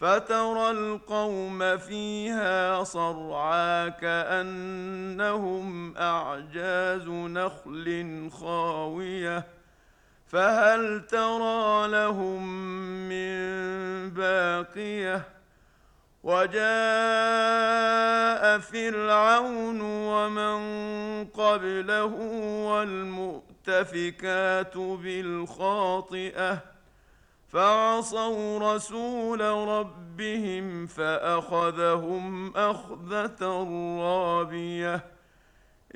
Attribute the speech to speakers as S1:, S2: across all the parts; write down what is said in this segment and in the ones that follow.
S1: فترى القوم فيها صرعى كأنهم أعجاز نخل خاوية فهل ترى لهم من باقية؟ وجاء فرعون ومن قبله والمؤتفكات بالخاطئة. فعصوا رسول ربهم فأخذهم أخذة رابية.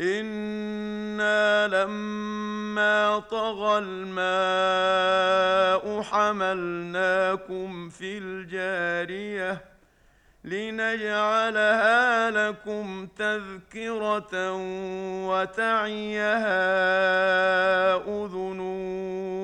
S1: إنا لما طغى الماء حملناكم في الجارية لنجعلها لكم تذكرة وتعيها واعيه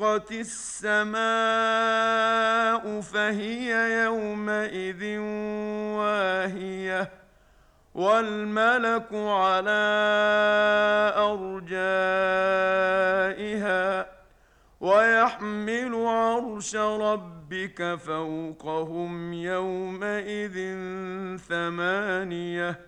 S1: وانشقت السماء فهي يومئذ واهية والملك على أرجائها ويحمل عرش ربك فوقهم يومئذ ثمانية.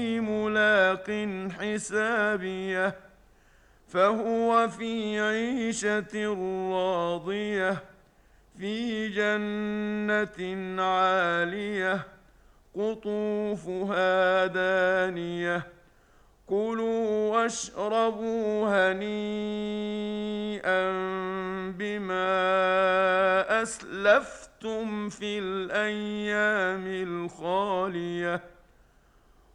S1: ملاق حسابيه فهو في عيشه راضيه في جنة عالية قطوفها دانية كلوا واشربوا هنيئا بما أسلفتم في الأيام الخالية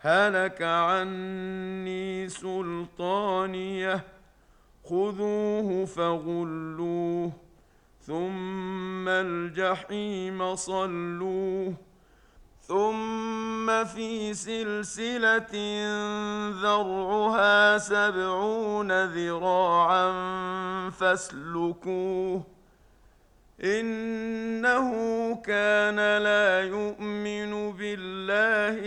S1: هلك عني سلطانية. خذوه فغلوه ثم الجحيم صلوه ثم في سلسلة ذرعها سبعون ذراعا فاسلكوه. إنه كان لا يؤمن بالله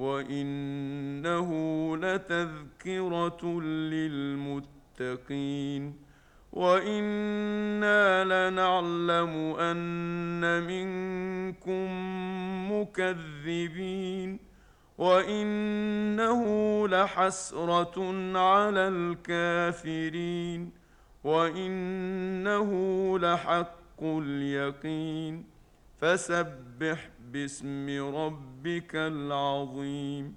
S1: وانه لتذكره للمتقين وأنا لنعلم ان منكم مكذبين وانه لحسره على الكافرين وانه لحق اليقين فسبح باسم ربك العظيم.